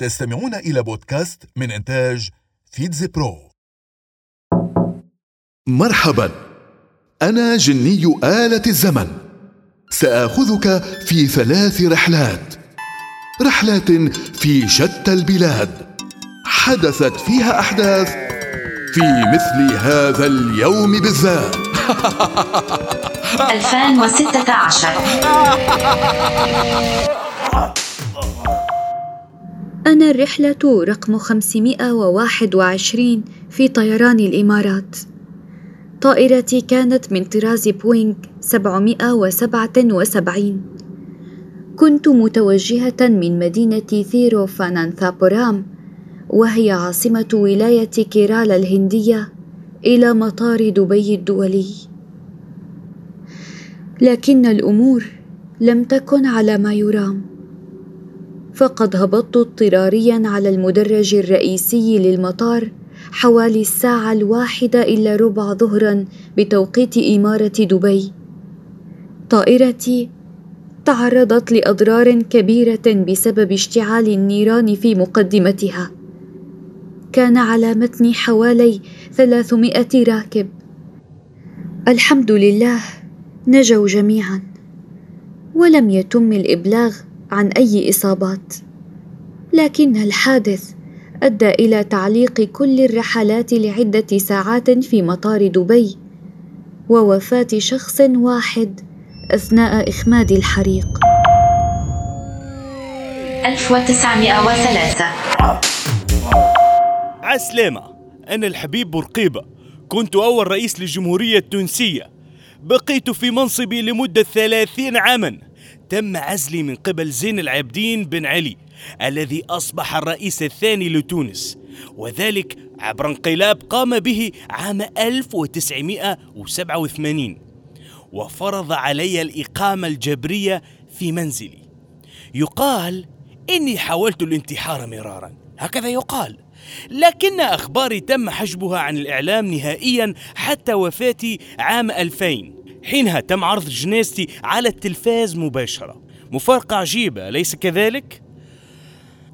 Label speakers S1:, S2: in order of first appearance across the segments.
S1: تستمعون إلى بودكاست من إنتاج فيتز برو.
S2: مرحبا. أنا جني آلة الزمن. سآخذك في ثلاث رحلات. رحلات في شتى البلاد. حدثت فيها أحداث في مثل هذا اليوم بالذات.
S3: 2016
S4: أنا الرحلة رقم 521 في طيران الإمارات. طائرتي كانت من طراز بوينغ 777 كنت متوجهة من مدينة ثيروفانانثابورام وهي عاصمة ولاية كيرالا الهندية إلى مطار دبي الدولي. لكن الأمور لم تكن على ما يرام. فقد هبطت اضطراريا على المدرج الرئيسي للمطار حوالي الساعة الواحدة إلا ربع ظهرا بتوقيت إمارة دبي. طائرتي تعرضت لأضرار كبيرة بسبب اشتعال النيران في مقدمتها. كان على متن حوالي ثلاثمائة راكب. الحمد لله نجوا جميعا. ولم يتم الإبلاغ عن أي إصابات. لكن الحادث أدى إلى تعليق كل الرحلات لعدة ساعات في مطار دبي ووفاة شخص واحد أثناء إخماد الحريق.
S3: 1903
S5: عسلامة أنا الحبيب بورقيبة. كنت أول رئيس للجمهورية التونسية. بقيت في منصبي لمدة ثلاثين عاماً. تم عزلي من قبل زين العابدين بن علي الذي أصبح الرئيس الثاني لتونس وذلك عبر انقلاب قام به عام 1987 وفرض علي الإقامة الجبرية في منزلي. يقال إني حاولت الانتحار مرارا. هكذا يقال. لكن أخباري تم حجبها عن الإعلام نهائيا حتى وفاتي عام 2000 حينها تم عرض جنازتي على التلفاز مباشرة. مفارقة عجيبة أليس كذلك؟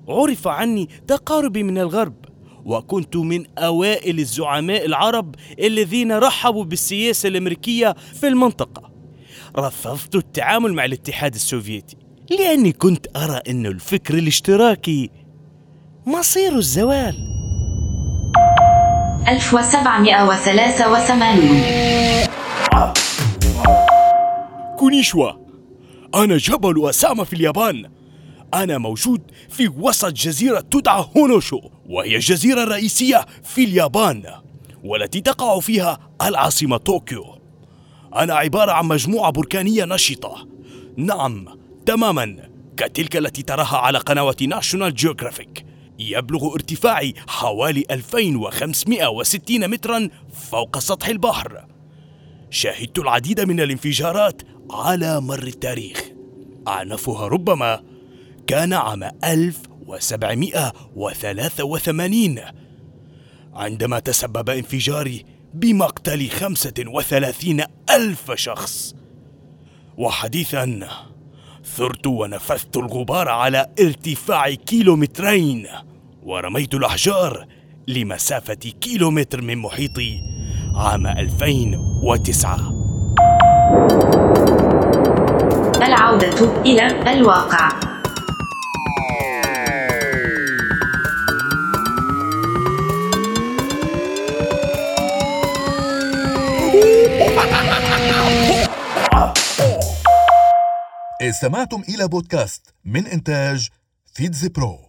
S5: عرف عني تقاربي من الغرب وكنت من أوائل الزعماء العرب الذين رحبوا بالسياسة الأمريكية في المنطقة. رفضت التعامل مع الاتحاد السوفيتي لأني كنت أرى أن الفكر الاشتراكي مصير الزوال.
S3: 1783
S5: كونيشوا أنا جبل أسامة في اليابان. أنا موجود في وسط جزيرة تدعى هونوشو وهي الجزيرة الرئيسية في اليابان والتي تقع فيها العاصمة طوكيو. أنا عبارة عن مجموعة بركانية نشطة. نعم تماما كتلك التي تراها على قنوات ناشونال جيوغرافيك يبلغ ارتفاعي حوالي 2560 مترا فوق سطح البحر. شاهدت العديد من الانفجارات على مر التاريخ. أعنفها ربما كان عام 1783 عندما تسبب انفجاري بمقتل 35 ألف شخص. وحديثا ثرت ونفثت الغبار على ارتفاع كيلومترين ورميت الأحجار لمسافة كيلومتر من محيطي. عام 2009
S3: العودة إلى الواقع.
S1: استمعتم إلى بودكاست من إنتاج فيتز برو.